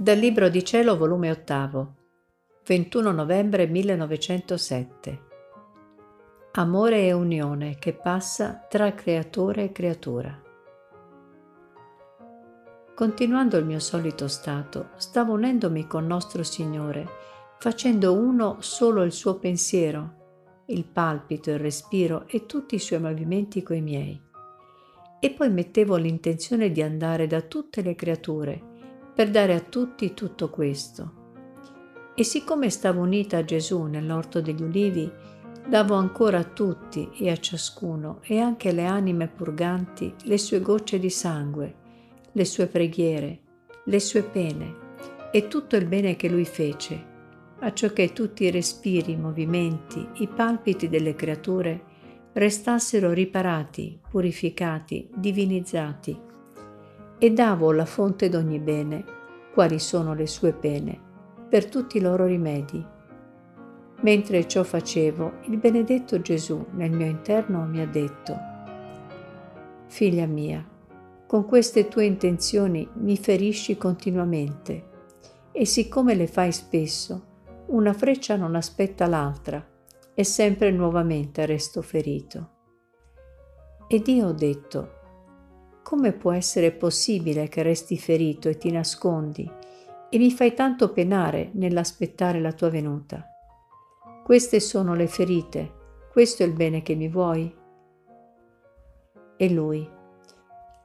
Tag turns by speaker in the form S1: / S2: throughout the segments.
S1: Dal Libro di Cielo, volume 8, 21 novembre 1907. Amore e unione che passa tra creatore e creatura. Continuando il mio solito stato, stavo unendomi con nostro Signore, facendo uno solo il suo pensiero, il palpito, il respiro e tutti i suoi movimenti coi miei. E poi mettevo l'intenzione di andare da tutte le creature, per dare a tutti tutto questo. E siccome stavo unita a Gesù nell'orto degli ulivi, davo ancora a tutti e a ciascuno e anche alle anime purganti le sue gocce di sangue, le sue preghiere, le sue pene e tutto il bene che lui fece, acciò che tutti i respiri, i movimenti, i palpiti delle creature restassero riparati, purificati, divinizzati e davo la fonte d'ogni bene, quali sono le sue pene, per tutti i loro rimedi. Mentre ciò facevo, il benedetto Gesù nel mio interno mi ha detto, Figlia mia, con queste tue intenzioni mi ferisci continuamente e siccome le fai spesso, una freccia non aspetta l'altra e sempre nuovamente resto ferito. Ed io ho detto, come può essere possibile che resti ferito e ti nascondi e mi fai tanto penare nell'aspettare la tua venuta? Queste sono le ferite, questo è il bene che mi vuoi? E lui,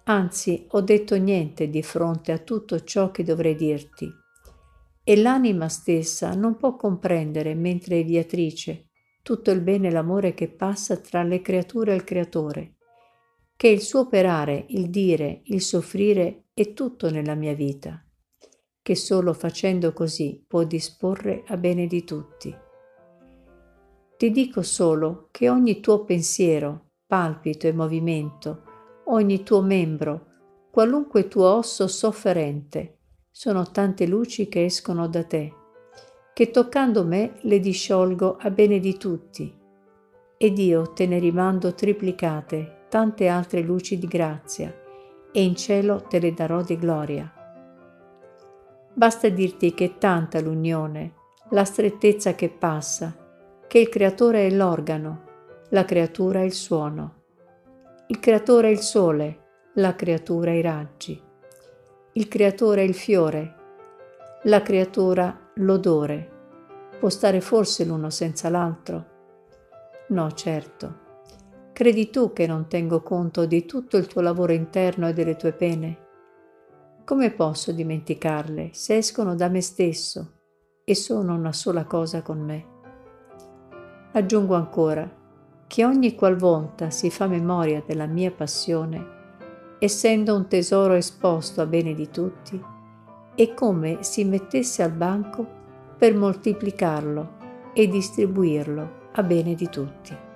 S1: anzi ho detto niente di fronte a tutto ciò che dovrei dirti. E l'anima stessa non può comprendere, mentre è viatrice, tutto il bene e l'amore che passa tra le creature e il creatore che il suo operare, il dire, il soffrire è tutto nella mia vita, che solo facendo così può disporre a bene di tutti. Ti dico solo che ogni tuo pensiero, palpito e movimento, ogni tuo membro, qualunque tuo osso sofferente, sono tante luci che escono da te, che toccando me le disciolgo a bene di tutti, ed io te ne rimando triplicate tante altre luci di grazia e in cielo te le darò di gloria. Basta dirti che è tanta l'unione, la strettezza che passa, che il creatore è l'organo, la creatura è il suono. Il creatore è il sole, la creatura i raggi. Il creatore è il fiore, la creatura l'odore. Può stare forse l'uno senza l'altro? No, certo. Credi tu che non tengo conto di tutto il tuo lavoro interno e delle tue pene? Come posso dimenticarle se escono da me stesso e sono una sola cosa con me? Aggiungo ancora che ogni qualvolta si fa memoria della mia passione, essendo un tesoro esposto a bene di tutti, è come si mettesse al banco per moltiplicarlo e distribuirlo a bene di tutti.